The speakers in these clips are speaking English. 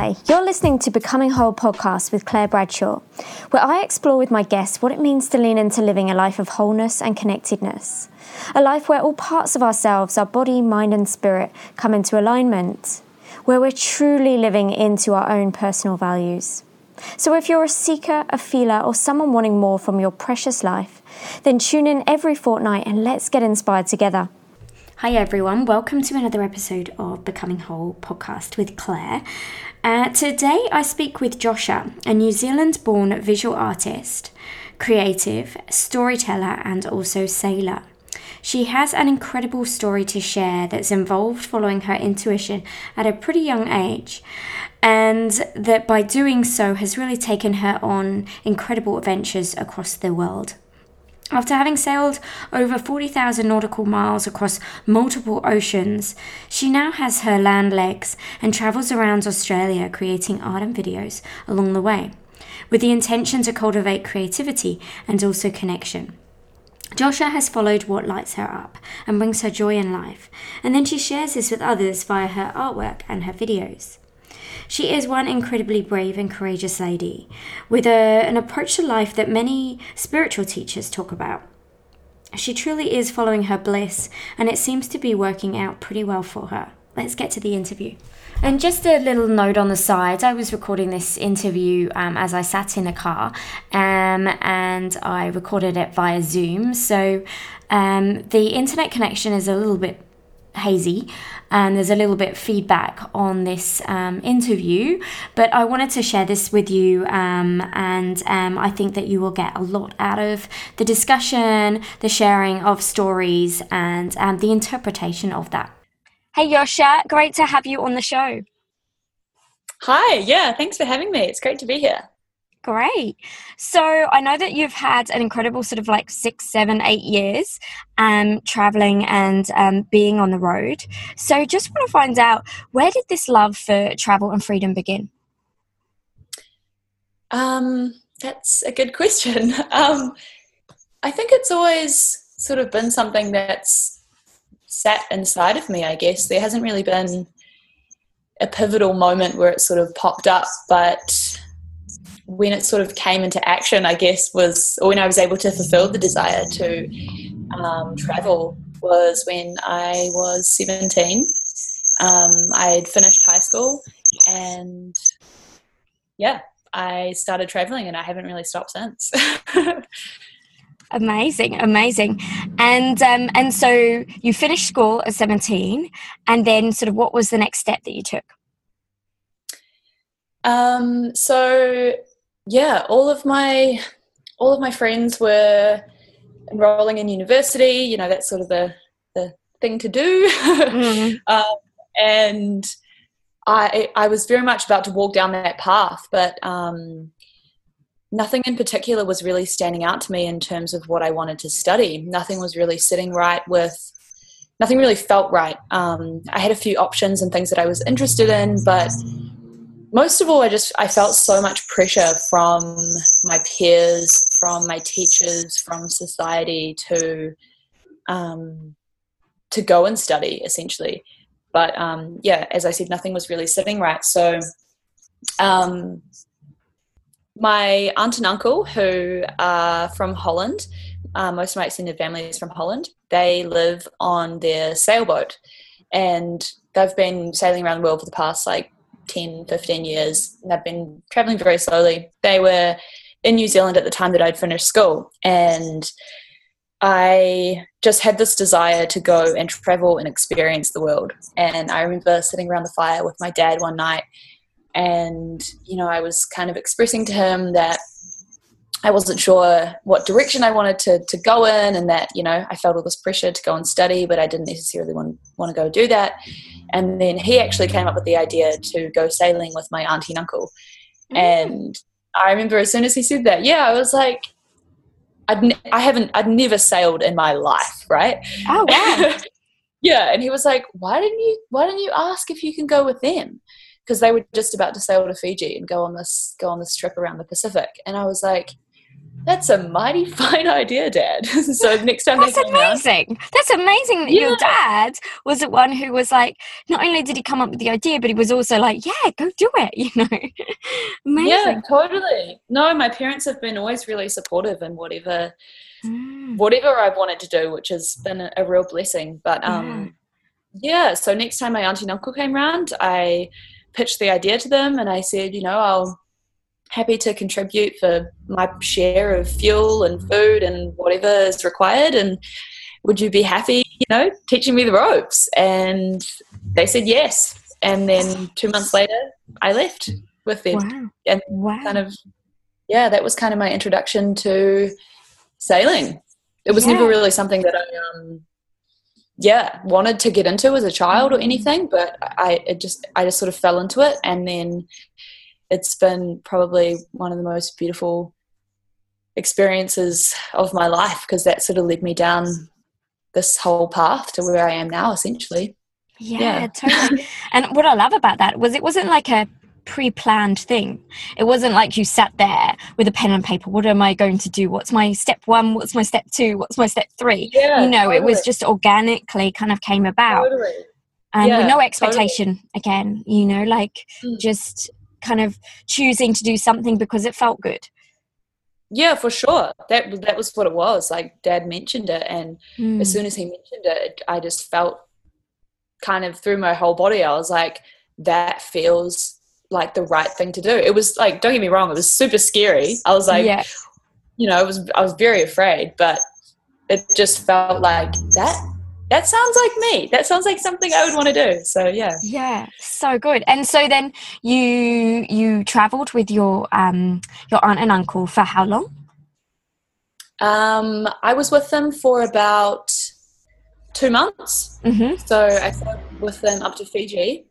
Hi, you're listening to Becoming Whole podcast with Claire Bradshaw, where I explore with my guests what it means to lean into living a life of wholeness and connectedness. A life where all parts of ourselves, our body, mind, and spirit, come into alignment, where we're truly living into our own personal values. So, if you're a seeker, a feeler, or someone wanting more from your precious life, then tune in every fortnight and let's get inspired together. Hi, everyone. Welcome to another episode of Becoming Whole podcast with Claire. Uh, today, I speak with Josha, a New Zealand born visual artist, creative, storyteller, and also sailor. She has an incredible story to share that's involved following her intuition at a pretty young age, and that by doing so has really taken her on incredible adventures across the world. After having sailed over 40,000 nautical miles across multiple oceans, she now has her land legs and travels around Australia creating art and videos along the way, with the intention to cultivate creativity and also connection. Josha has followed what lights her up and brings her joy in life, and then she shares this with others via her artwork and her videos. She is one incredibly brave and courageous lady with a, an approach to life that many spiritual teachers talk about. She truly is following her bliss, and it seems to be working out pretty well for her. Let's get to the interview. And just a little note on the side I was recording this interview um, as I sat in a car um, and I recorded it via Zoom. So um, the internet connection is a little bit hazy and there's a little bit feedback on this um, interview. But i wanted to share this with you um, and um, i think that you will get a lot out of the discussion the sharing of stories and um, the interpretation of that. Hey josha great to have you on the show. Hi yeah thanks for having me. It's great to be here Great. So I know that you've had an incredible sort of like six, seven, eight years um, traveling and um, being on the road. So just want to find out where did this love for travel and freedom begin? Um, that's a good question. Um, I think it's always sort of been something that's sat inside of me, I guess. There hasn't really been a pivotal moment where it sort of popped up, but when it sort of came into action, I guess, was or when I was able to fulfill the desire to um, travel was when I was 17. Um, I had finished high school and yeah, I started traveling and I haven't really stopped since. amazing amazing and um, and so you finished school at 17 and then sort of what was the next step that you took um, so yeah, all of my all of my friends were enrolling in university. You know, that's sort of the the thing to do. Mm-hmm. um, and I I was very much about to walk down that path, but um, nothing in particular was really standing out to me in terms of what I wanted to study. Nothing was really sitting right with. Nothing really felt right. Um, I had a few options and things that I was interested in, but most of all i just i felt so much pressure from my peers from my teachers from society to um, to go and study essentially. But um, yeah as i said nothing was really sitting right. So um, my aunt and uncle who are from holland uh, most of my extended family is from holland they live on their sailboat. And they've been sailing around the world for the past like 10, 15 years, and I've been traveling very slowly. They were in New Zealand at the time that I'd finished school, and I just had this desire to go and travel and experience the world. And I remember sitting around the fire with my dad one night, and you know, I was kind of expressing to him that I wasn't sure what direction I wanted to, to go in, and that you know I felt all this pressure to go and study, but I didn't necessarily want want to go do that. And then he actually came up with the idea to go sailing with my auntie and uncle. Mm. And I remember as soon as he said that, yeah, I was like, I'd n- I haven't, I'd never sailed in my life, right? Oh wow. yeah, and he was like, why didn't you, why didn't you ask if you can go with them? Because they were just about to sail to Fiji and go on this, go on this trip around the Pacific. And I was like, that's a mighty fine idea, Dad. so next time that's amazing. Around, that's amazing that yeah. your dad was the one who was like, not only did he come up with the idea, but he was also like, yeah, go do it. You know, amazing. Yeah, totally. No, my parents have been always really supportive in whatever, mm. whatever I've wanted to do, which has been a, a real blessing. But um, yeah. yeah. So next time my auntie and uncle came round, I pitched the idea to them, and I said, you know, I'll happy to contribute for my share of fuel and food and whatever is required and would you be happy you know teaching me the ropes and they said yes and then two months later i left with them wow. and wow. kind of yeah that was kind of my introduction to sailing it was yeah. never really something that i um yeah wanted to get into as a child or mm. anything but i it just i just sort of fell into it and then it's been probably one of the most beautiful experiences of my life because that sort of led me down this whole path to where I am now, essentially. Yeah, yeah. totally. and what I love about that was it wasn't like a pre-planned thing. It wasn't like you sat there with a pen and paper. What am I going to do? What's my step one? What's my step two? What's my step three? Yeah, you know, totally. it was just organically kind of came about. Totally. And yeah, with no expectation totally. again, you know, like mm. just kind of choosing to do something because it felt good. Yeah for sure. That that was what it was. Like dad mentioned it and mm. as soon as he mentioned it i just felt kind of through my whole body i was like that feels like the right thing to do. It was like don't get me wrong it was super scary. I was like yeah. you know i was i was very afraid but it just felt like that that sounds like me. That sounds like something I would want to do. So yeah. Yeah, so good. And so then you you travelled with your um your aunt and uncle for how long? Um, I was with them for about two months. Mm-hmm. So I stayed with them up to Fiji,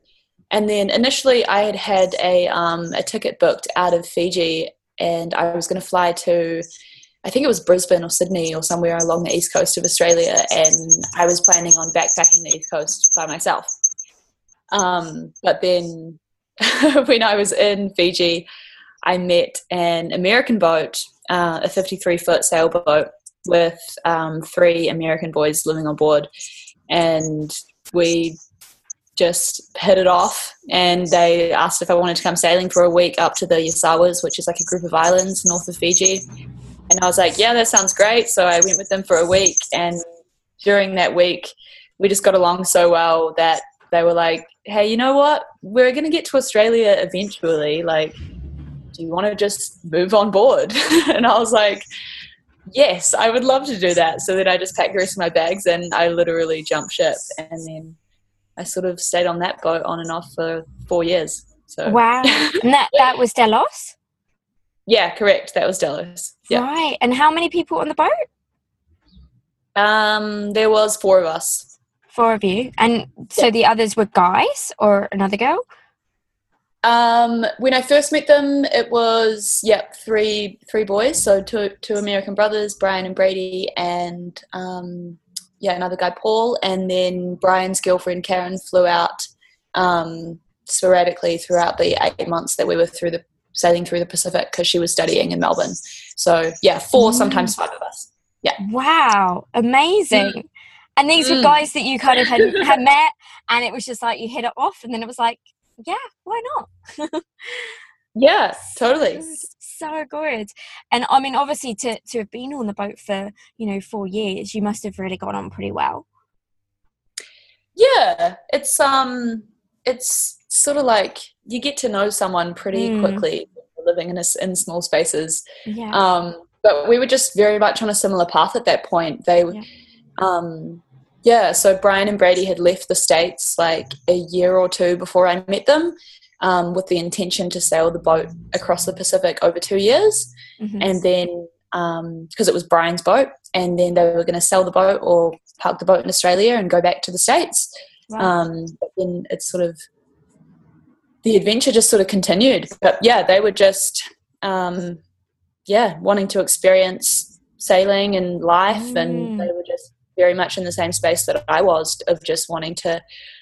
and then initially I had had a um, a ticket booked out of Fiji, and I was going to fly to I think it was Brisbane or Sydney or somewhere along the east coast of Australia, and I was planning on backpacking the east coast by myself. Um, but then when I was in Fiji, I met an American boat, uh, a 53 foot sailboat with um, three American boys living on board, and we just hit it off. And they asked if I wanted to come sailing for a week up to the Yasawas, which is like a group of islands north of Fiji and I was like, yeah, that sounds great. So I went with them for a week. And during that week, we just got along so well that they were like, hey, you know what? We're going to get to Australia eventually. Like, do you want to just move on board? and I was like, yes, I would love to do that. So then I just packed the rest of my bags and I literally jumped ship. And then I sort of stayed on that boat on and off for four years. So Wow. and that, that was Delos? Yeah, correct. That was Delos. Yeah. Right. And how many people on the boat? Um, there was four of us. Four of you, and so yeah. the others were guys or another girl. Um, when I first met them, it was yep three three boys. So two two American brothers, Brian and Brady, and um, yeah another guy Paul, and then Brian's girlfriend Karen flew out um, sporadically throughout the eight months that we were through the sailing through the Pacific because she was studying in Melbourne. So yeah, four, mm. sometimes five of us. Yeah. Wow, amazing. Mm. And these mm. were guys that you kind of had, had met, and it was just like you hit it off, and then it was like, yeah, why not? yeah, totally. So good. And I mean, obviously, to to have been on the boat for you know four years, you must have really got on pretty well. Yeah, it's um, it's sort of like you get to know someone pretty mm. quickly living in a, in small spaces. Yeah. Um, but we were just very much on a similar path at that point. They, yeah. Um, yeah. So Brian and Brady had left the states like a year or two before I met them, um, with the intention to sail the boat across the Pacific over two years, mm-hmm. and then because um, it was Brian's boat, and then they were going to sell the boat or park the boat in Australia and go back to the states. Wow. Um, but then it's sort of the adventure just sort of continued. But yeah, they were just, um, yeah, wanting to experience sailing and life, mm. and they were just very much in the same space that I was of just wanting to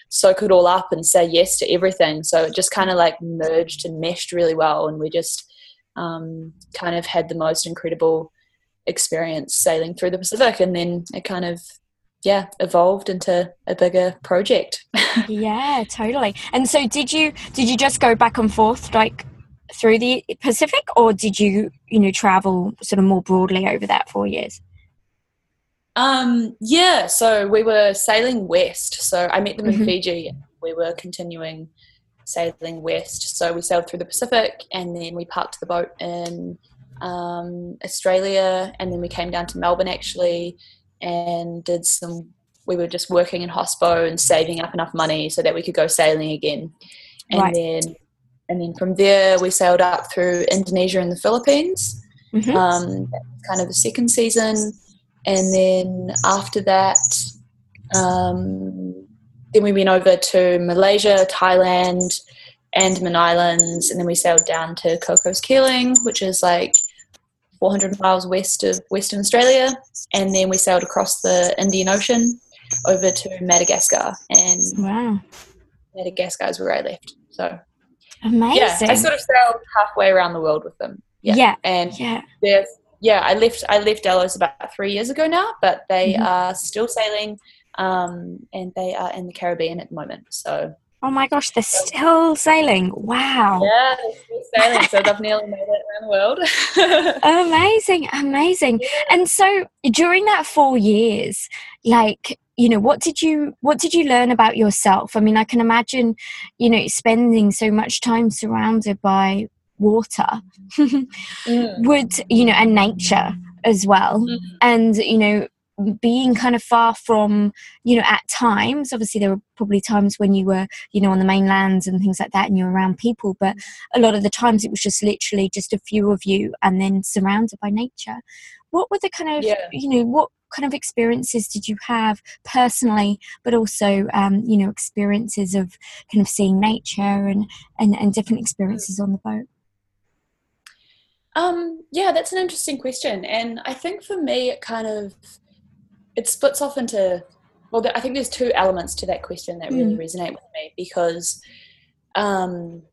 soak it all up and say yes to everything. So it just kind of like merged and meshed really well, and we just um, kind of had the most incredible experience sailing through the Pacific, and then it kind of yeah evolved into a bigger project. yeah, totally. And so, did you did you just go back and forth like through the Pacific, or did you you know travel sort of more broadly over that four years? Um, yeah, so we were sailing west. So I met them mm-hmm. in Fiji. We were continuing sailing west. So we sailed through the Pacific and then we parked the boat in um, Australia and then we came down to Melbourne actually and did some. We were just working in hospo and saving up enough money so that we could go sailing again. And right. then and then from there we sailed up through Indonesia and the Philippines. Mm-hmm. Um, kind of the second season and then after that, um, then we went over to Malaysia, Thailand, Andaman Islands, and then we sailed down to Cocos Keeling, which is like 400 miles west of Western Australia, and then we sailed across the Indian Ocean over to Madagascar, and wow, Madagascar is where I left. So amazing. Yeah, I sort of sailed halfway around the world with them. Yeah, yeah. and yeah. yeah, I left I left Delos about three years ago now, but they mm-hmm. are still sailing, um, and they are in the Caribbean at the moment. So. Oh my gosh, they're still sailing! Wow. Yeah, they're still sailing. so they've nearly made it around the world. amazing, amazing. And so during that four years, like you know what did you what did you learn about yourself i mean i can imagine you know spending so much time surrounded by water mm. would you know and nature as well mm. and you know being kind of far from you know at times obviously there were probably times when you were you know on the mainlands and things like that and you're around people but a lot of the times it was just literally just a few of you and then surrounded by nature what were the kind of yeah. you know what kind of experiences did you have personally, but also, um, you know, experiences of kind of seeing nature and, and, and different experiences on the boat? Um, yeah, that's an interesting question, and I think for me, it kind of it splits off into well, I think there's two elements to that question that really mm. resonate with me because, um,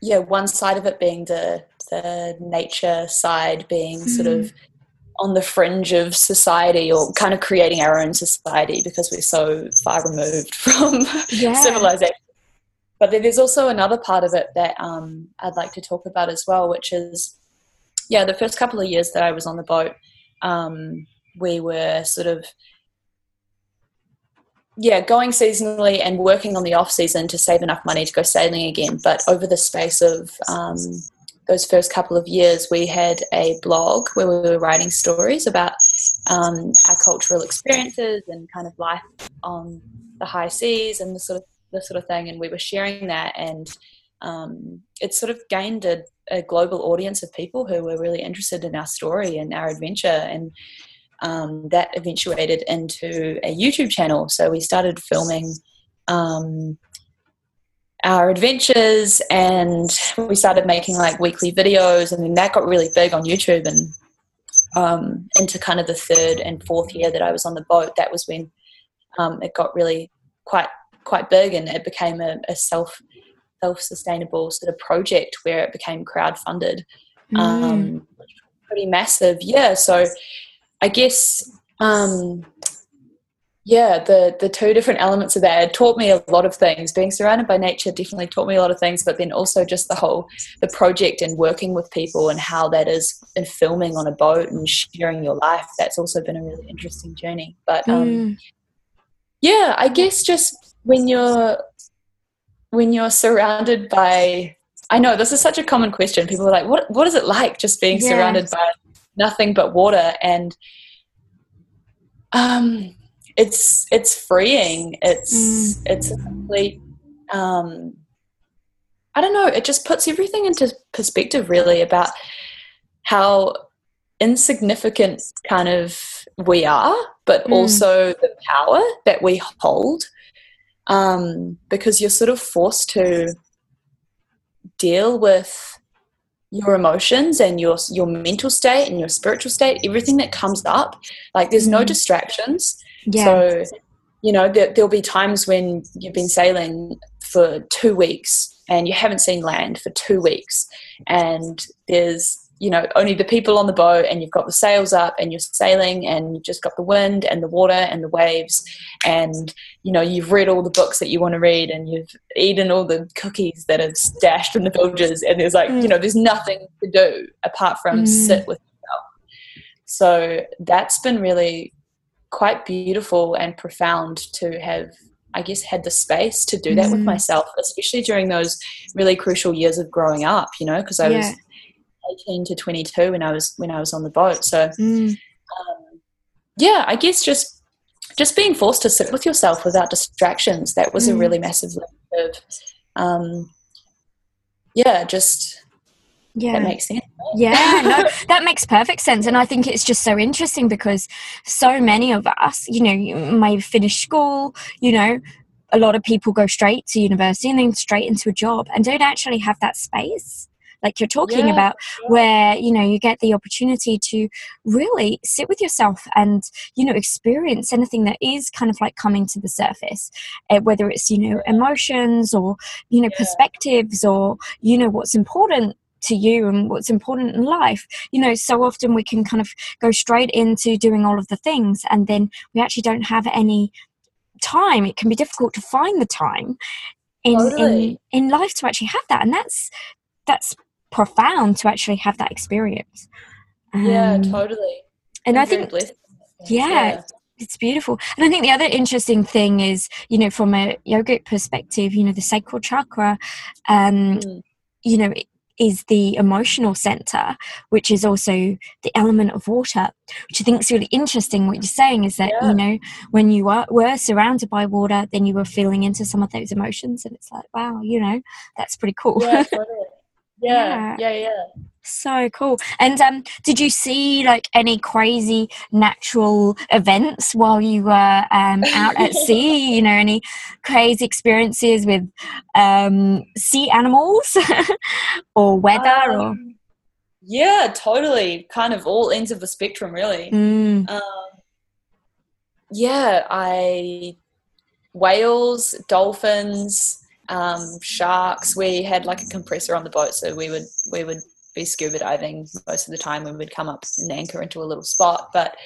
yeah, one side of it being the the nature side, being mm. sort of on the fringe of society or kind of creating our own society because we're so far removed from yeah. civilization but there's also another part of it that um, I'd like to talk about as well, which is, yeah, the first couple of years that I was on the boat, um, we were sort of, yeah, going seasonally and working on the off season to save enough money to go sailing again. But over the space of um, those first couple of years, we had a blog where we were writing stories about um, our cultural experiences and kind of life on the high seas and the sort of the sort of thing, and we were sharing that, and um, it sort of gained a, a, global audience of people who were really interested in our story and our adventure, and um, that eventuated into a YouTube channel. So we started filming. Um, our adventures and we started making like weekly videos and then that got really big on youtube and um, into kind of the third and fourth year that i was on the boat that was when um, it got really quite quite big and it became a, a self self sustainable sort of project where it became crowd funded. Mm. Um, pretty massive, yeah. So I guess um, yeah, the the two different elements of that taught me a lot of things. Being surrounded by nature definitely taught me a lot of things, but then also just the whole the project and working with people and how that is in filming on a boat and sharing your life. That's also been a really interesting journey. But um, mm. yeah, I guess just when you're when you're surrounded by I know this is such a common question. People are like, "What what is it like just being yes. surrounded by nothing but water?" And um, it's it's freeing. It's mm. it's a complete. Um, I don't know. It just puts everything into perspective, really, about how insignificant kind of we are, but mm. also the power that we hold um, because you're sort of forced to deal with your emotions and your your mental state and your spiritual state everything that comes up like there's no mm-hmm. distractions yeah. so you know there, there'll be times when you've been sailing for two weeks and you haven't seen land for two weeks and there's you know only the people on the boat and you've got the sails up and you're sailing and you've just got the wind and the water and the waves and you know you've read all the books that you want to read and you've eaten all the cookies that are stashed in the villages and there's like mm. you know there's nothing to do apart from mm. sit with yourself so that's been really quite beautiful and profound to have I guess had the space to do that mm. with myself, especially during those really crucial years of growing up, you know, because I yeah. was 18 to 22 when I was when I was on the boat. So mm. um, yeah, I guess just just being forced to sit with yourself without distractions that was mm. a really massive leap of um, yeah, just yeah, that makes sense. yeah, no, that makes perfect sense. And I think it's just so interesting because so many of us, you know, you may finish school, you know, a lot of people go straight to university and then straight into a job and don't actually have that space like you're talking yeah. about where you know you get the opportunity to really sit with yourself and you know experience anything that is kind of like coming to the surface uh, whether it's you know emotions or you know yeah. perspectives or you know what's important to you and what's important in life. You know, so often we can kind of go straight into doing all of the things and then we actually don't have any time. It can be difficult to find the time in, totally. in, in life to actually have that. And that's that's profound to actually have that experience. Um, yeah, totally. And I'm I think, yeah, yeah, it's beautiful. And I think the other interesting thing is, you know, from a yogic perspective, you know, the sacral chakra, um, mm. you know, is the emotional center, which is also the element of water, which I think is really interesting. What you're saying is that, yeah. you know, when you are, were surrounded by water, then you were feeling into some of those emotions. And it's like, wow, you know, that's pretty cool. Yeah, totally yeah, yeah, yeah. So cool. And um, did you see like any crazy natural events while you were um, out at sea? You know, any crazy experiences with um, sea animals or weather um, or? Yeah, totally. Kind of all ends of the spectrum, really. Mm. Um, yeah, I whales, dolphins um, sharks. We had like a compressor on the boat, so we would we would be scuba diving most of the time. When We would come up and anchor into a little spot. But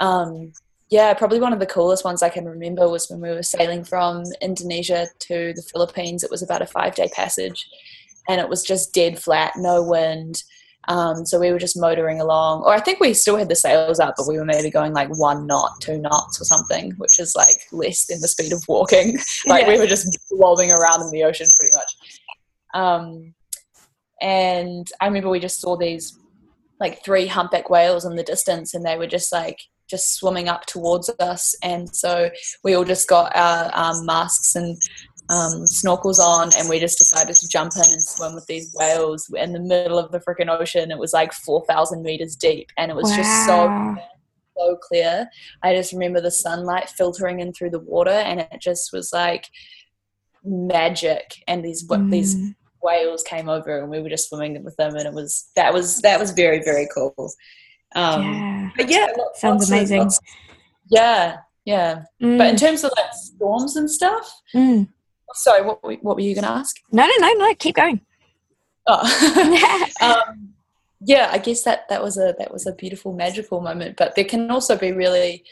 um, yeah, probably one of the coolest ones I can remember was when we were sailing from Indonesia to the Philippines. It was about a five day passage, and it was just dead flat, no wind. Um, so we were just motoring along, or I think we still had the sails up, but we were maybe going like one knot, two knots, or something, which is like less than the speed of walking. like yeah. we were just bobbing around in the ocean pretty much. Um, and I remember we just saw these like three humpback whales in the distance, and they were just like just swimming up towards us. And so we all just got our um, masks and um, snorkels on and we just decided to jump in and swim with these whales in the middle of the freaking ocean. It was like 4,000 meters deep and it was wow. just so, so clear. I just remember the sunlight filtering in through the water and it just was like magic. And these, mm. these whales came over and we were just swimming with them and it was, that was, that was very, very cool. Um, yeah. But yeah, lots, sounds lots amazing. Of, lots, yeah. Yeah. Mm. But in terms of like storms and stuff, mm sorry, what, what were you going to ask? No, no, no, no. Keep going. Oh. um, yeah, I guess that that was a that was a beautiful, magical moment. But there can also be really,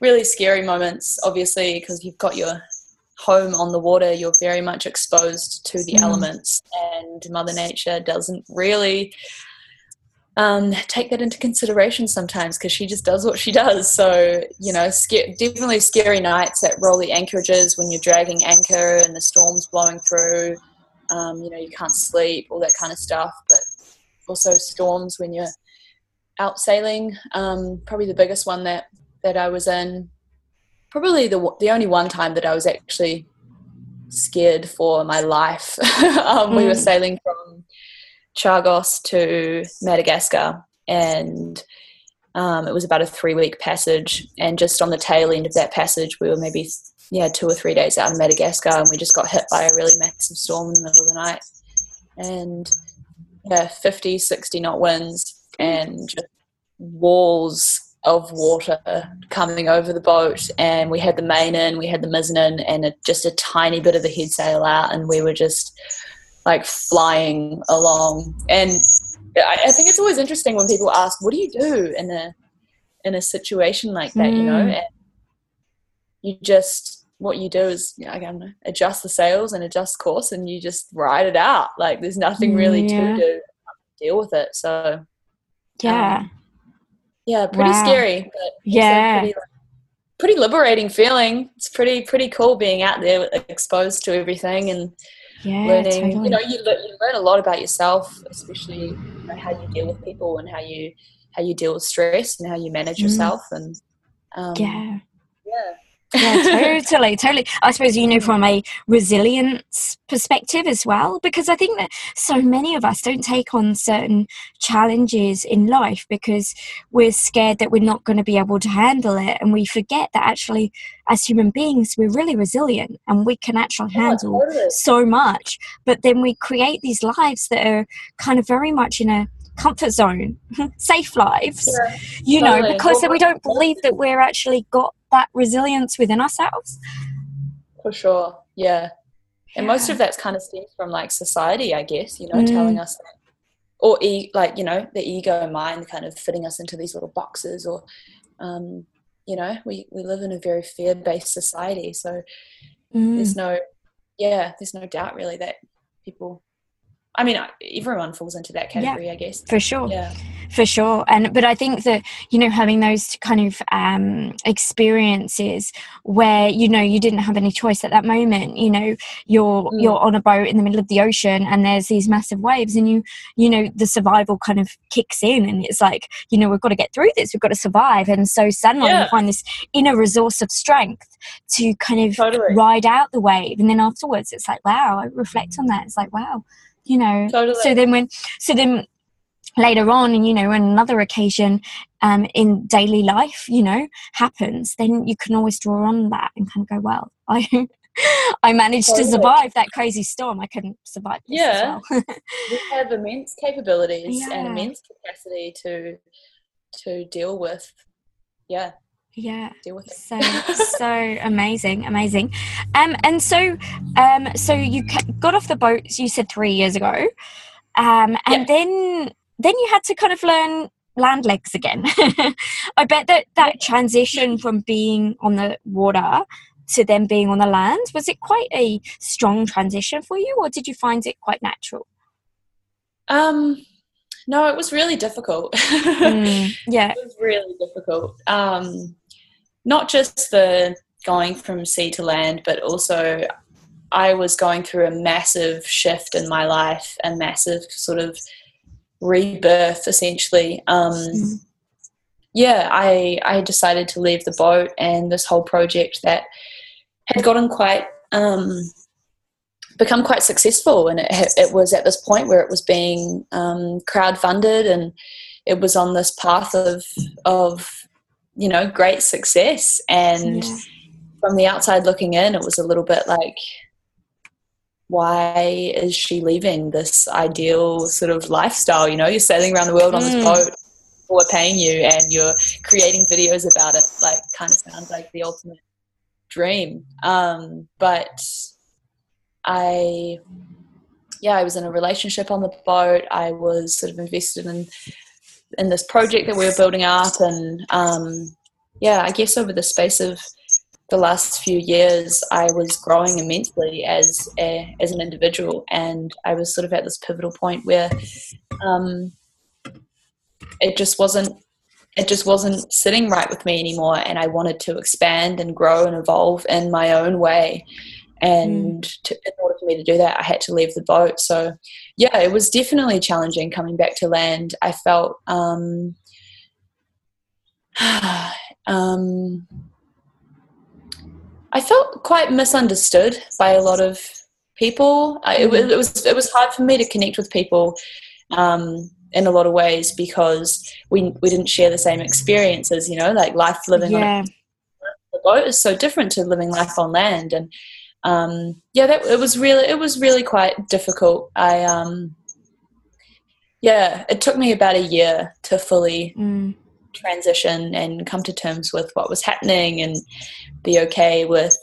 really scary moments. Obviously, because you've got your home on the water, you're very much exposed to the mm. elements, and Mother Nature doesn't really um, take that into consideration sometimes because she just does what she does. So, you know, definitely scary nights at rolly anchorages when you're dragging anchor and the storm's blowing through. Um, you know, you can't sleep, all that kind of stuff. But also storms when you're out sailing. Um, probably the biggest one that, that I was in, probably the, the only one time that I was actually scared for my life. um, mm. We were mm. sailing from Chagos to Madagascar, and um, it was about a three week passage. And just on the tail end of that passage, we were maybe yeah two or three days out in Madagascar, and we just got hit by a really massive storm in the middle of the night, and yeah, 50, 60 knot winds, and just walls of water coming over the boat and we had the main in we had the mizzen in and a, just a tiny bit of the head sail out and we were just like flying along. And I, I think it's always interesting when people ask, "What do you do in a in a situation like that?" Mm. You know, mm. and you just what you do is you know, I don't know, adjust the sails and adjust course, and you just ride it out. Like there's nothing really yeah. to do deal with it. So yeah, um, yeah, pretty wow. scary, but yeah. Pretty, like, pretty liberating feeling. It's pretty pretty cool being out there exposed to everything and yeah, learning. Totally. You know, you, you learn a lot about yourself, especially you know, how you deal with people and how you how you deal with stress and how you manage mm. yourself and um, yeah, yeah yeah, totally, totally. I suppose you know from a resilience perspective as well, because I think that so many of us don't take on certain challenges in life because we're scared that we're not going to be able to handle it, and we forget that actually, as human beings, we're really resilient and we can actually handle totally. so much. But then we create these lives that are kind of very much in a comfort zone, safe lives, yeah, you totally. know, because well, we don't believe that we're actually got that resilience within ourselves. For sure, yeah. And most of that's kind of stems from like society, I guess, you know, mm. telling us that, or e- like, you know, the ego mind kind of fitting us into these little boxes or, um, you know, we, we live in a very fear based society. So mm. there's no, yeah, there's no doubt really that people I mean, everyone falls into that category, yeah, I guess. For sure. Yeah. For sure. And, but I think that, you know, having those kind of um, experiences where, you know, you didn't have any choice at that moment, you know, you're, mm. you're on a boat in the middle of the ocean and there's these massive waves and you, you know, the survival kind of kicks in and it's like, you know, we've got to get through this, we've got to survive. And so suddenly yeah. you find this inner resource of strength to kind of totally. ride out the wave. And then afterwards it's like, wow, I reflect on that. It's like, wow you know totally. so then when so then later on and you know when another occasion um, in daily life you know happens then you can always draw on that and kind of go well i i managed totally. to survive that crazy storm i couldn't survive yeah well. we have immense capabilities yeah. and immense capacity to to deal with yeah yeah. Deal with it. so so amazing amazing. Um and so um so you got off the boat you said three years ago. Um and yeah. then then you had to kind of learn land legs again. I bet that that transition from being on the water to then being on the land was it quite a strong transition for you or did you find it quite natural? Um no it was really difficult. Mm, yeah. It was really difficult. Um not just the going from sea to land, but also I was going through a massive shift in my life, a massive sort of rebirth, essentially. Um, mm. Yeah, I I decided to leave the boat and this whole project that had gotten quite um, become quite successful, and it it was at this point where it was being um, crowd funded and it was on this path of of you know, great success. And yeah. from the outside looking in, it was a little bit like, why is she leaving this ideal sort of lifestyle? You know, you're sailing around the world on this mm. boat, people are paying you, and you're creating videos about it. Like, kind of sounds like the ultimate dream. Um, but I, yeah, I was in a relationship on the boat. I was sort of invested in in this project that we were building up and um, yeah i guess over the space of the last few years i was growing immensely as a, as an individual and i was sort of at this pivotal point where um, it just wasn't it just wasn't sitting right with me anymore and i wanted to expand and grow and evolve in my own way and mm. to, in order for me to do that i had to leave the boat. So yeah it was definitely challenging coming back to land. I felt um, um, i felt quite misunderstood by a lot of people. I, it, it, was it was hard for me to connect with people um, in a lot of ways because we we didn't share the same experiences you know like life living yeah. on a boat is so different to living life on land. And um, yeah, that it was really it was really quite difficult. I um, yeah, it took me about a year to fully mm. transition and come to terms with what was happening and be okay with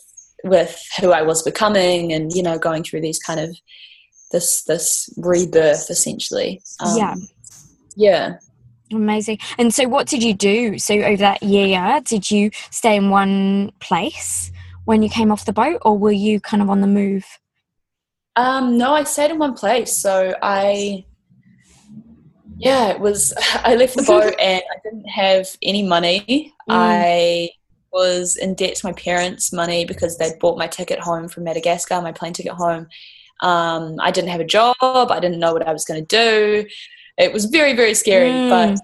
with who I was becoming and you know going through these kind of this this rebirth essentially. Um, yeah. yeah amazing and so what did you do so over that year did you stay in one place when you came off the boat or were you kind of on the move? Um, no i stayed in one place. So i yeah it was i left the boat and i didn't have any money. Mm. i was in debt to my parents money because they'd bought my ticket home from madagascar my plane ticket home. Um, i didn't have a job. I didn't know what i was going to do. It was very very scary mm. but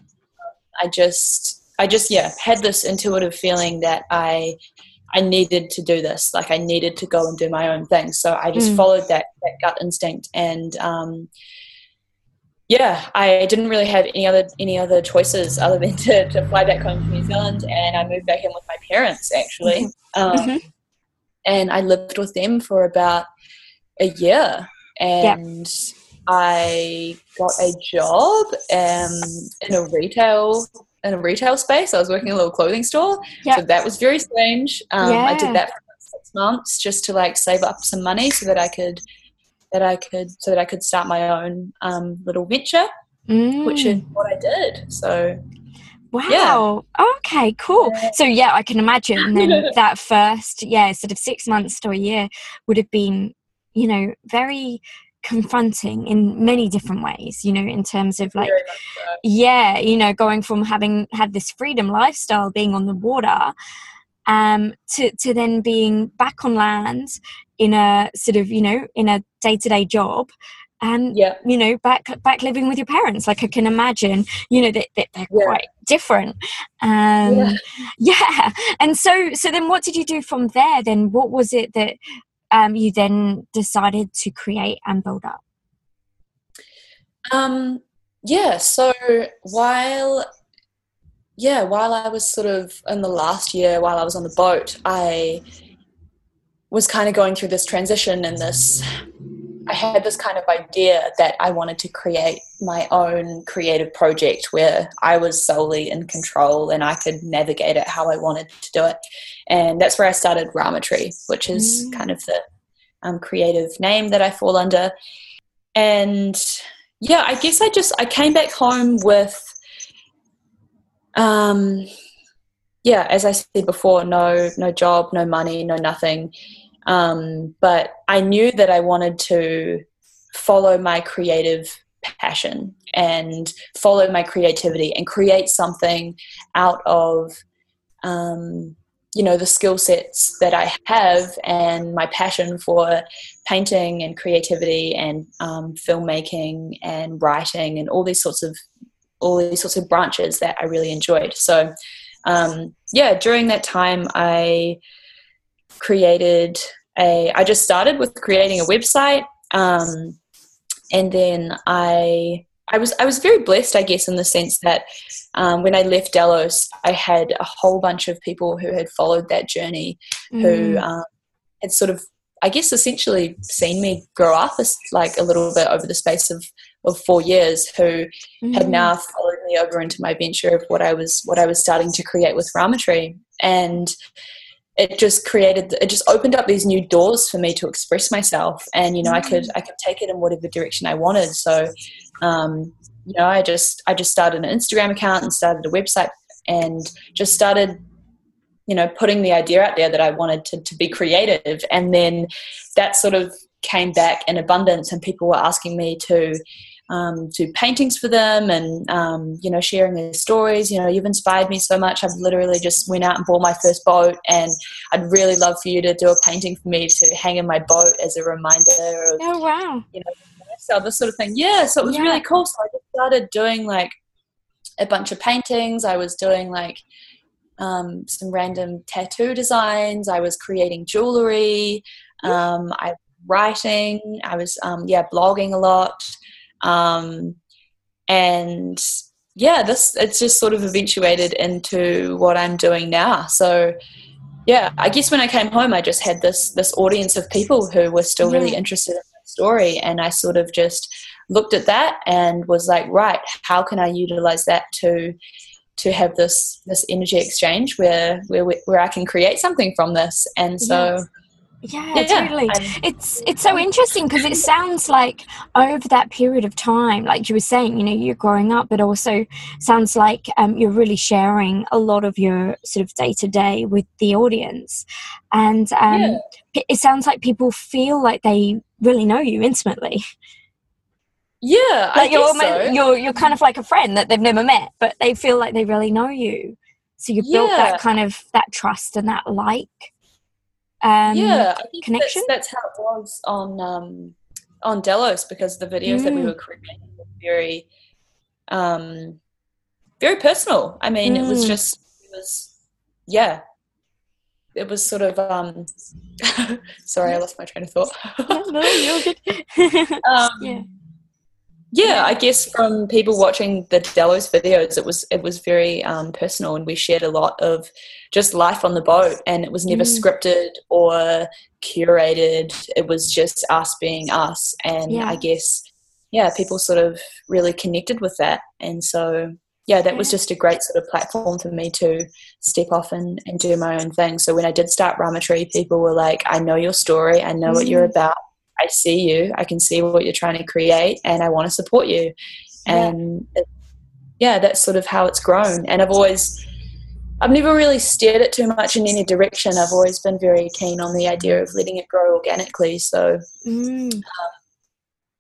i just i just yeah had this intuitive feeling that i i needed to do this like i needed to go and do my own thing so i just mm. followed that that gut instinct and um, yeah, I didn't really have any other any other choices other than to, to fly back home to New Zealand, and I moved back in with my parents actually, mm-hmm. Um, mm-hmm. and I lived with them for about a year, and. I got a job um, in a retail in a retail space. I was working in a little clothing store, yep. so that was very strange. Um, yeah. I did that for six months just to like save up some money so that I could that I could so that I could start my own um, little venture, mm. which is what I did. So Wow. Yeah. Okay, cool. So yeah, I can imagine then that first, yeah, sort of six months to a year would have been, you know, very confronting in many different ways, you know, in terms of like yeah, you know, going from having had this freedom lifestyle being on the water um, to, to then being back on land in a sort of, you know, in a day to day job and yeah. you know back back living with your parents like i can imagine you know that, that they're yeah. quite different um yeah. yeah. and so so then what did you do from there then what was it that um you then decided to create and build up um yeah so while yeah, while I was sort of in the last year, while I was on the boat, I was kind of going through this transition and this. I had this kind of idea that I wanted to create my own creative project where I was solely in control and I could navigate it how I wanted to do it. And that's where I started Ramatree, which is mm. kind of the um, creative name that I fall under. And yeah, I guess I just I came back home with um, yeah, as I said before, no no job, no money, no nothing. Um, but I knew that I wanted to follow my creative passion and follow my creativity and create something out of um, you know the skill sets that I have and my passion for painting and creativity and um, filmmaking and writing and all these sorts of all these sorts of branches that I really enjoyed. So, um, yeah, during that time, I created a. I just started with creating a website, um, and then I. I was I was very blessed, I guess, in the sense that um, when I left Delos, I had a whole bunch of people who had followed that journey, mm. who um, had sort of I guess essentially seen me grow up as, like a little bit over the space of of four years who mm-hmm. had now followed me over into my venture of what I was what I was starting to create with Ramatree and it just created it just opened up these new doors for me to express myself and you know. I could. I could take it in whatever direction I wanted so um, you know I just I just started an Instagram account and started a website and just started you know putting the idea out there that I wanted to, to be creative and then that sort of came back in abundance and people were asking me to um, do paintings for them and um, you know sharing their stories. You know you've inspired me so much. I've literally just went out and bought my first boat and i'd really love for you to do a painting for me to hang in my boat as a reminder of oh wow. you know so this sort of thing. Yeah so it was yeah. really cool. So i just started doing like a bunch of paintings. I was doing like um, some random tattoo designs. I was creating jewelry. Um, i writing. I was um, yeah blogging a lot um, and yeah, this it's just sort of eventuated into what I'm doing now. So yeah, I guess when I came home, I just had this this audience of people who were still yeah. really interested in the story, and I sort of just looked at that and was like, right, how can I utilize that to to have this this energy exchange where where where I can create something from this? And so. Yeah, yeah totally it's it's so interesting because it sounds like over that period of time like you were saying you know you're growing up but also sounds like um, you're really sharing a lot of your sort of day to day with the audience and um, yeah. it sounds like people feel like they really know you intimately yeah like you're, so. you're you're kind of like a friend that they've never met but they feel like they really know you so you built yeah. that kind of that trust and that like um, yeah, connection. That's, that's, how it was on um, on Delos because the videos mm. that we mm. were creating were very, um, very personal. I mean, mm. it was mm. just it was yeah, it was sort of um, sorry, I lost my train of thought. no, you're good. um, yeah yeah, I guess from people watching the Delos videos, it was it was very um, personal, and we shared a lot of just life on the boat, and it was never mm. scripted or curated. It was just us being us, and yeah. I guess yeah, people sort of really connected with that, and so yeah, that was just a great sort of platform for me to step off and, and do my own thing. So when I did start Rama-Tree, people were like, I know your story, I know mm. what you're mm. about. I see you, I can see what you're trying to create, and I want to support you. Yeah. And yeah, that's sort of how it's grown. And I've always, I've never really steered it too much in any direction. I've always been very keen on the idea of letting it grow organically. So, mm. um,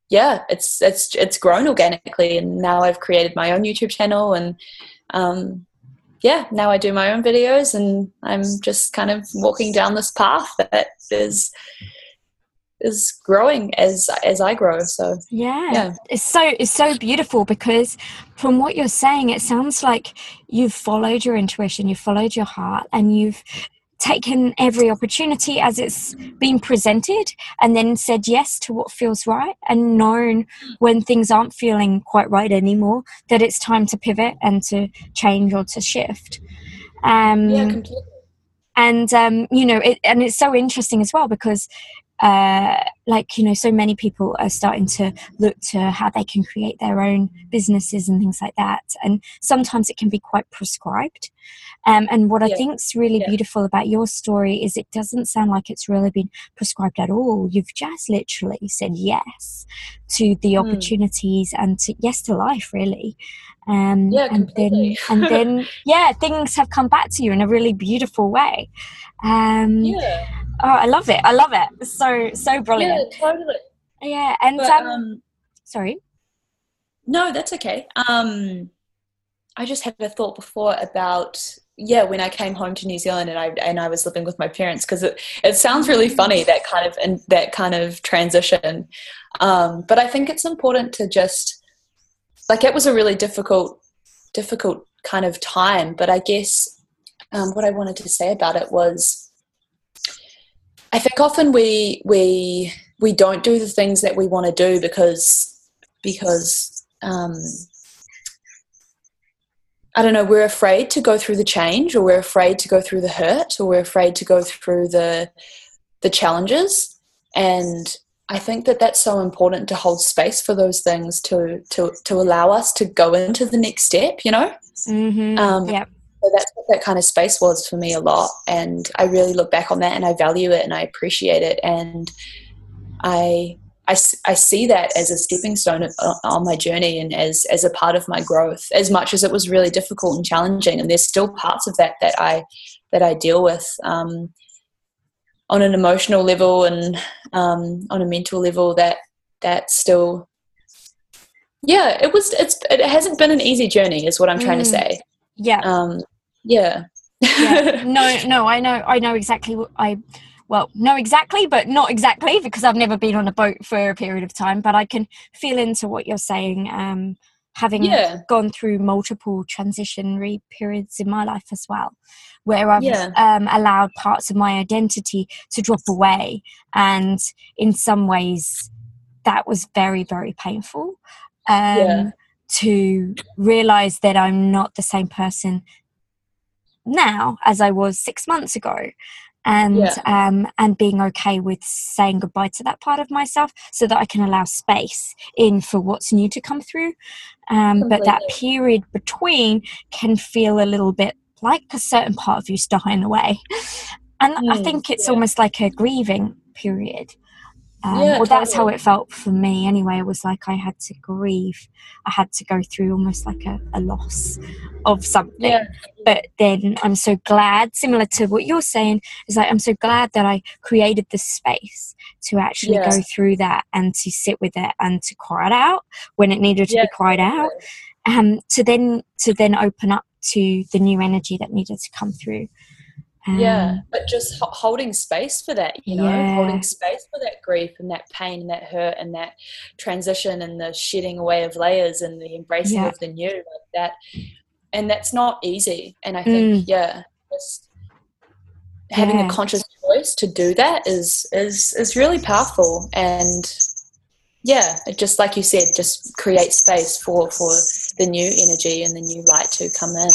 yeah, it's it's it's grown organically, and now I've created my own YouTube channel, and um, yeah, now I do my own videos, and I'm just kind of walking down this path that is is growing as as I grow. So yeah. yeah, it's so it's so beautiful because from what you're saying, it sounds like you've followed your intuition, you've followed your heart, and you've taken every opportunity as it's been presented and then said yes to what feels right and known when things aren't feeling quite right anymore that it's time to pivot and to change or to shift um, yeah, completely. and um, you know it, and it's so interesting as well because uh, like you know so many people are starting to look to how they can create their own businesses and things like that and sometimes it can be quite prescribed um, and what yeah. i think's really yeah. beautiful about your story is it doesn't sound like it's really been prescribed at all you've just literally said yes to the mm. opportunities and to yes to life really um, yeah, and then and then yeah things have come back to you in a really beautiful way um, yeah Oh, I love it. I love it. So so brilliant. Yeah, totally. Yeah, and but, um, um, sorry. No, that's okay. Um, I just had a thought before about yeah when I came home to New Zealand and I and I was living with my parents because it it sounds really mm. funny that kind of and that kind of transition, um, but I think it's important to just like it was a really difficult difficult kind of time, but I guess um, what I wanted to say about it was I think often we we we don't do the things that we want to do because because um, I don't know we're afraid to go through the change or we're afraid to go through the hurt or we're afraid to go through the the challenges. And I think that that's so important to hold space for those things to to to allow us to go into the next step you know? Mm-hmm. um, yeah. so that's what that kind of space was for me a lot. And i really look back on that and i value it and i appreciate it. And i I, I see that as a stepping stone on my journey and as, as a part of my growth as much as it was really difficult and challenging and there's still parts of that that I that I deal with um, on an emotional level and um, on a mental level that that still yeah it was it's it hasn't been an easy journey is what I'm trying mm. to say yeah um, yeah. yeah. No, no, I know, I know exactly what I, well, no, exactly, but not exactly because I've never been on a boat for a period of time, but I can feel into what you're saying. Um, having yeah. gone through multiple transitionary periods in my life as well, where I've yeah. um, allowed parts of my identity to drop away. And in some ways, that was very, very painful. Um, yeah. To realize that I'm not the same person now as I was six months ago. And yeah. um, and being okay with saying goodbye to that part of myself, so that I can allow space in for what's new to come through. Um, but that period between can feel a little bit like a certain part of you's dying away. And mm, I think it's yeah. almost like a grieving period. Um, yeah, well, that's how it felt for me anyway. It was like I had to grieve. I had to go through almost like a, a loss of something. Yeah. But then I'm so glad, similar to what you're saying, is like I'm so glad that I created the space to actually yeah. go through that and to sit with it and to cry it out when it needed to yeah. be cried out. Um, to then to then open up to the new energy that needed to come through um, yeah, but just holding space for that, you know, yeah. holding space for that grief and that pain and that hurt and that transition and the shedding away of layers and the embracing yeah. of the new, like that. And that's not easy. And I think, mm. yeah, just having yeah. a conscious choice to do that is is is really powerful. And yeah, it just like you said, just create space for for the new energy and the new light to come in.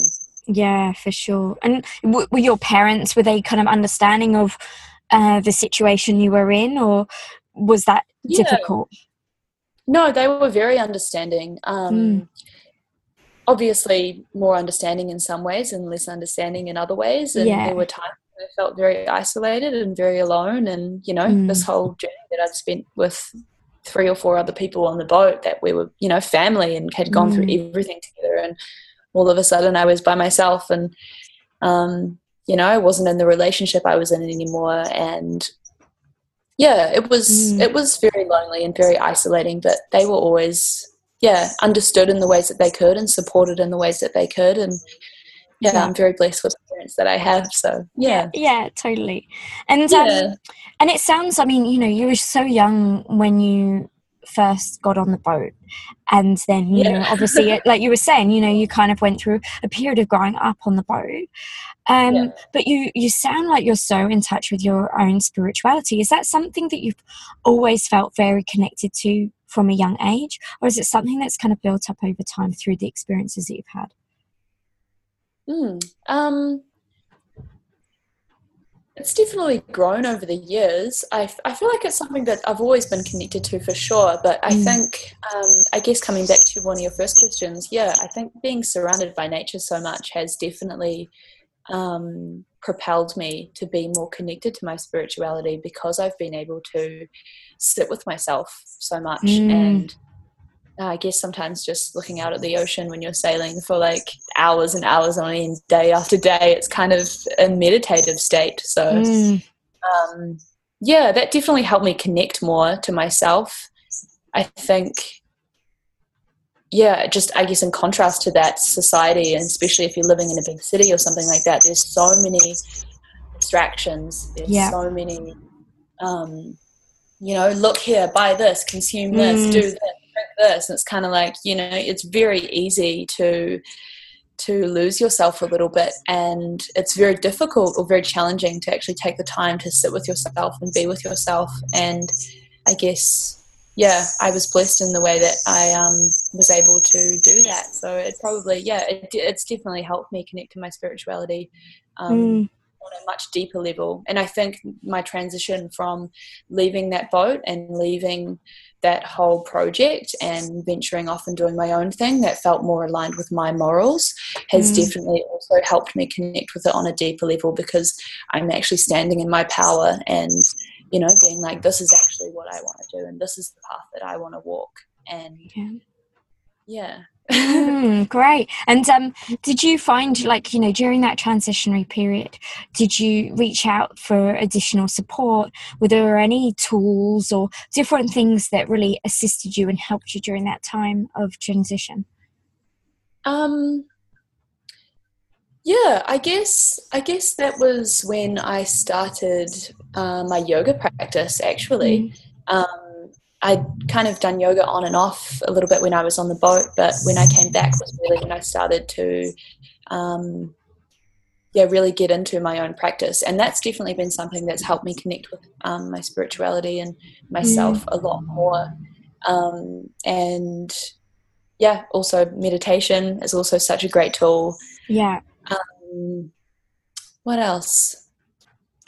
Yeah, for sure. And w- were your parents were they kind of understanding of uh, the situation you were in, or was that yeah. difficult? No, they were very understanding. Um, mm. Obviously, more understanding in some ways and less understanding in other ways. And yeah. there were times I felt very isolated and very alone. And you know, mm. this whole journey that I'd spent with three or four other people on the boat that we were, you know, family and had gone mm. through everything together and all of a sudden I was by myself and um, you know I wasn't in the relationship I was in anymore and yeah it was mm. it was very lonely and very isolating but they were always yeah understood in the ways that they could and supported in the ways that they could and yeah, yeah. I'm very blessed with the parents that I have. So yeah, yeah, yeah totally. And um, and it sounds. I mean, you know, you were so young when you first got on the boat. And then you yeah. know obviously it, like you were saying you know you kind of went through a period of growing up on the boat. Um, yeah. but you you sound like you're so in touch with your own spirituality. Is that something that you've always felt very connected to from a young age? Or is it something that's kind of built up over time through the experiences that you've had? Mm, um it's definitely grown over the years. I, I feel like it's something that I've always been connected to for sure. But I mm. think, um, I guess coming back to one of your first questions, yeah, I think being surrounded by nature so much has definitely um, propelled me to be more connected to my spirituality because I've been able to sit with myself so much mm. and I guess sometimes just looking out at the ocean when you're sailing for like hours and hours on end, day after day, it's kind of a meditative state. So, mm. um, yeah, that definitely helped me connect more to myself. I think, yeah, just I guess in contrast to that society, and especially if you're living in a big city or something like that, there's so many distractions. There's yeah. so many, um, you know, look here, buy this, consume this, mm. do this this and it's kind of like you know it's very easy to to lose yourself a little bit and it's very difficult or very challenging to actually take the time to sit with yourself and be with yourself. And i guess yeah i was blessed in the way that i um, was able to do that. So it probably yeah it, it's definitely helped me connect to my spirituality um, mm. on a much deeper level. And i think my transition from leaving that boat and leaving that whole project and venturing off and doing my own thing that felt more aligned with my morals has mm. definitely also helped me connect with it on a deeper level because I'm actually standing in my power and you know being like this is actually what I want to do and this is the path that I want to walk. And yeah, yeah mm, great. And um, did you find, like, you know, during that transitionary period, did you reach out for additional support? Were there any tools or different things that really assisted you and helped you during that time of transition? Um, yeah, I guess I guess that was when I started uh, my yoga practice. Actually, mm. um, I'd kind of done yoga on and off a little bit when I was on the boat, but when I came back was really when I started to, um, yeah, really get into my own practice, and that's definitely been something that's helped me connect with um, my spirituality and myself mm. a lot more. Um, and yeah, also meditation is also such a great tool. Yeah. Um, what else?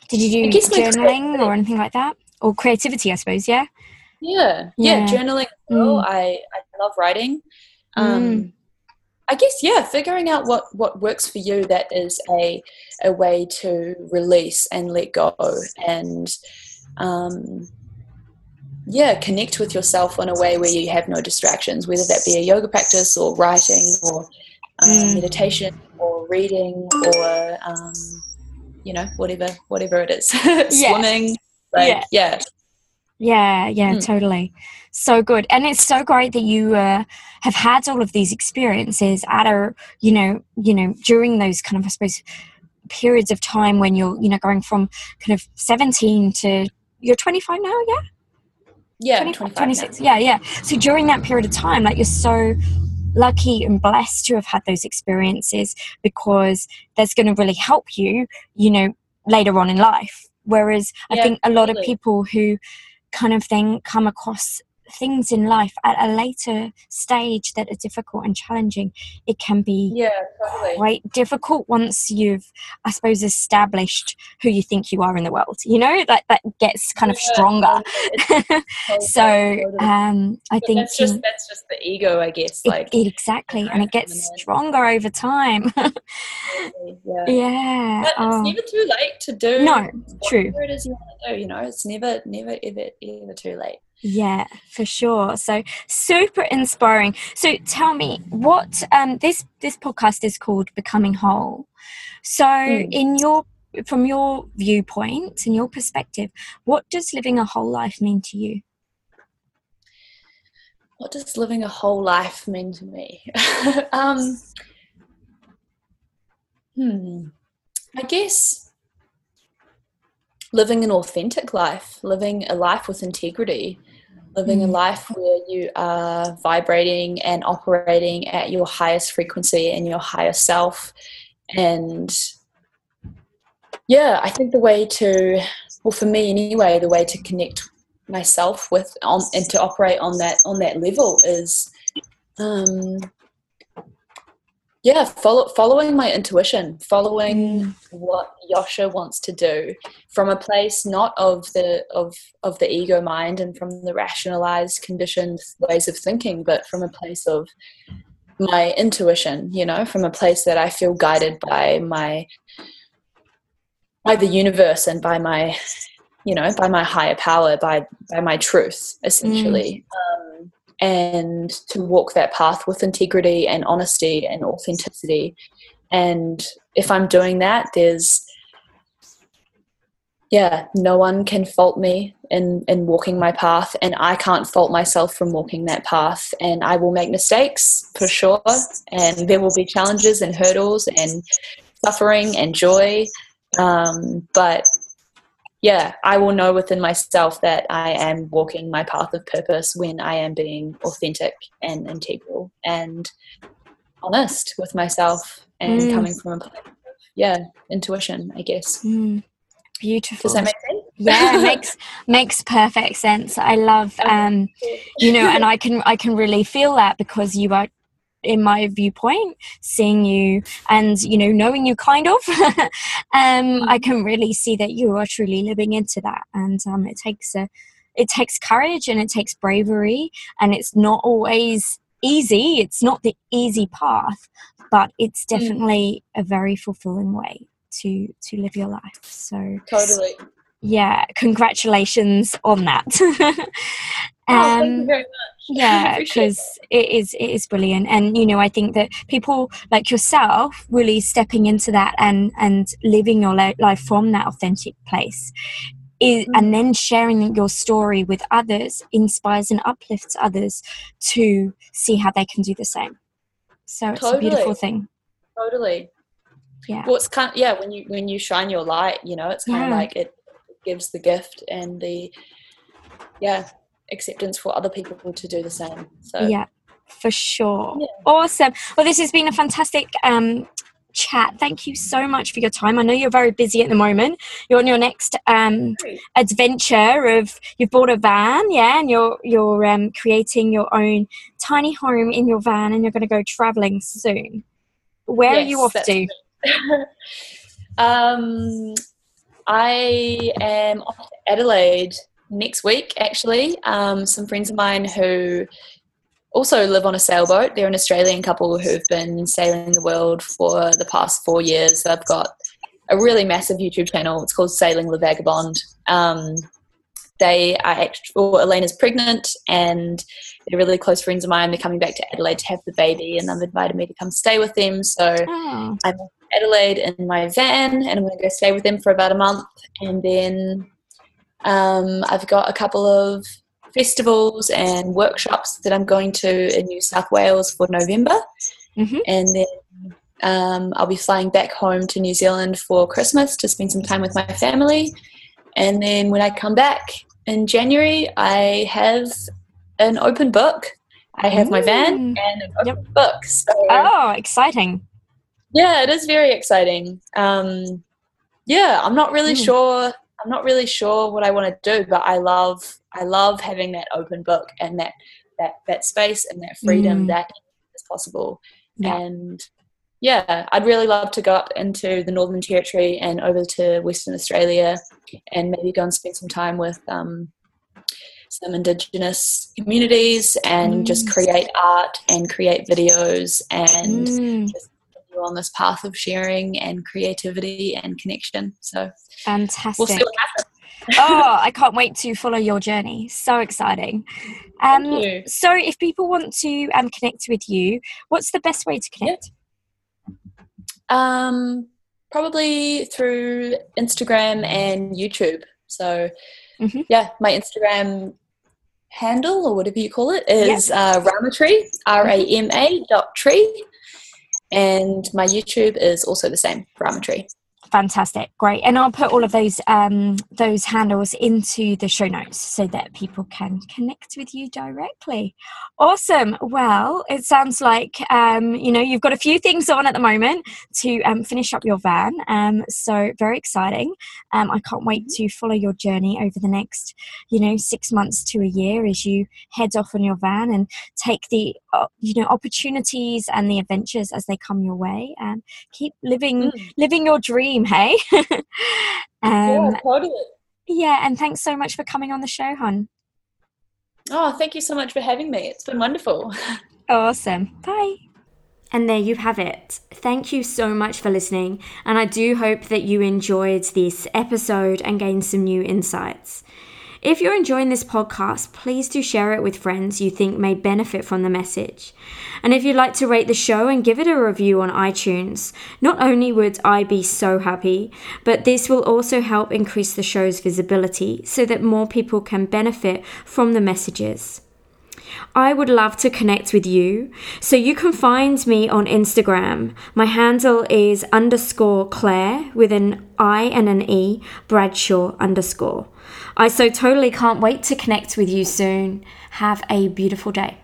Did you do journaling or anything like that, or creativity? I suppose. Yeah. Yeah, yeah, yeah journaling. Mm. I I love writing. Um, mm. I guess yeah, figuring out what what works for you that is a a way to release and let go and um, yeah, connect with yourself in a way where you have no distractions, whether that be a yoga practice or writing or um, mm. meditation or reading or um, you know whatever whatever it is, swimming. Like, yeah. yeah, yeah, yeah, mm. totally. So good, and it's so great that you uh, have had all of these experiences at a you know you know during those kind of I suppose periods of time when you're you know going from kind of 17 to you're 25 now yeah yeah 26 yeah yeah so during that period of time like you're so lucky and blessed to have had those experiences because that's going to really help you you know later on in life whereas yeah, i think a lot totally. of people who kind of thing come across things in life at a later stage that are difficult and challenging, it can be yeah, totally. quite difficult once you've, I suppose, established who you think you are in the world. You know, that that gets kind yeah, of stronger. Totally. so um, I but think that's just that's just the ego, I guess. Like it, exactly, and it gets stronger over time. yeah, yeah. But oh. it's never too late to do. No, true. It is you want to do. You know, it's never, never, ever, ever too late. Yeah, for sure. So super inspiring. So tell me, what um, this this podcast is called Becoming Whole. So mm. in your from your viewpoint and your perspective, what does living a whole life mean to you? What does living a whole life mean to me? um, hmm. I guess living an authentic life, living a life with integrity, living mm. a life where you are vibrating and operating at your highest frequency and your higher self. And yeah, I think the way to, well, for me anyway, the way to connect myself with on, and to operate on that on that level is um, yeah follow, following my intuition following mm. what Josha wants to do from a place not of the of of the ego mind and from the rationalized conditioned ways of thinking but from a place of my intuition you know from a place that i feel guided by my by the universe and by my you know by my higher power by by my truth essentially mm. um, and to walk that path with integrity and honesty and authenticity. And if I'm doing that, there's yeah, no one can fault me in, in walking my path, and I can't fault myself from walking that path. And I will make mistakes for sure, and there will be challenges and hurdles and suffering and joy. Um, but yeah, I will know within myself that I am walking my path of purpose when I am being authentic and integral and honest with myself and mm. coming from a place of, yeah, intuition, I guess. Mm. Beautiful. Does that make sense? yeah, it makes makes perfect sense. I love um you know, and I can I can really feel that because you are in my viewpoint seeing you and you know knowing you kind of. Um, i can really see that you are truly living into that and um, it takes a it takes courage and it takes bravery and it's not always easy. It's not the easy path but it's mm. definitely mm. a very fulfilling way to to live your life. So totally. yeah congratulations on that oh, thank you um, very much. yeah because it is it is brilliant. And you know i think that people like yourself really stepping into that and and living your life from that authentic place is, mm-hmm. and then sharing your story with others inspires and uplifts others to see how they can do the same. So it's totally. a beautiful thing. Totally. Yeah. Well it's kind of, yeah when you when you shine your light you know it's kind yeah. of like it gives the gift and the yeah acceptance for other people to do the same. So yeah, for sure. Yeah. Awesome. Well, this has been a fantastic um, chat. Thank you so much for your time. I know you're very busy at the moment. You're on your next um, adventure of you've bought a van, yeah, and you're you're um, creating your own tiny home in your van, and you're going to go traveling soon. Where yes, are you off to? um, I am off to Adelaide next week, actually. Um, some friends of mine who also live on a sailboat. They're an Australian couple who've been sailing the world for the past four years. They've got a really massive YouTube channel. It's called Sailing La Vagabonde. Um, they are actually, well, Elayna's pregnant and they're really close friends of mine. They're coming back to Adelaide to have the baby and they've invited me to come stay with them. So oh. I'm in Adelaide in my van and I'm going to go stay with them for about a month. And then um, I've got a couple of festivals and workshops that I'm going to in New South Wales for November. Mm-hmm. And then um, I'll be flying back home to New Zealand for Christmas to spend some time with my family. And then when I come back in January, I have an open book. I have my van and an open yep. book. So, oh, exciting! Yeah, it is very exciting. Um, yeah, I'm not really mm. sure. I'm not really sure what I want to do, but I love I love having that open book and that that that space and that freedom mm. that is possible. Yeah. And yeah, I'd really love to go up into the Northern Territory and over to Western Australia and maybe go and spend some time with um, some Indigenous communities and mm. just create art and create videos and mm. just on this path of sharing and creativity and connection. So fantastic. We'll see what happens. oh, I can't wait to follow your journey. So exciting. Um, so, if people want to um, connect with you, what's the best way to connect? Um, probably through Instagram and YouTube. So, mm-hmm. yeah, my Instagram handle or whatever you call it is uh, Ramatree, R A M A dot tree. And my YouTube is also the same, Ramatree. Fantastic, great, and I'll put all of those um, those handles into the show notes so that people can connect with you directly. Awesome. Well, it sounds like um, you know you've got a few things on at the moment to um, finish up your van. Um, so very exciting. Um, I can't wait to follow your journey over the next you know six months to a year as you head off on your van and take the uh, you know opportunities and the adventures as they come your way. And keep living mm. living your dream team, hey? um, yeah, totally. Yeah, and thanks so much for coming on the show, hon. Oh, thank you so much for having me. It's been wonderful. Awesome. Bye. And there you have it. Thank you so much for listening, and I do hope that you enjoyed this episode and gained some new insights. If you're enjoying this podcast, please do share it with friends you think may benefit from the message. And if you'd like to rate the show and give it a review on iTunes, not only would I be so happy, but this will also help increase the show's visibility so that more people can benefit from the messages. I would love to connect with you. So you can find me on Instagram. My handle is underscore Claire with an I and an E, Bradshaw underscore. I so totally can't wait to connect with you soon. Have a beautiful day.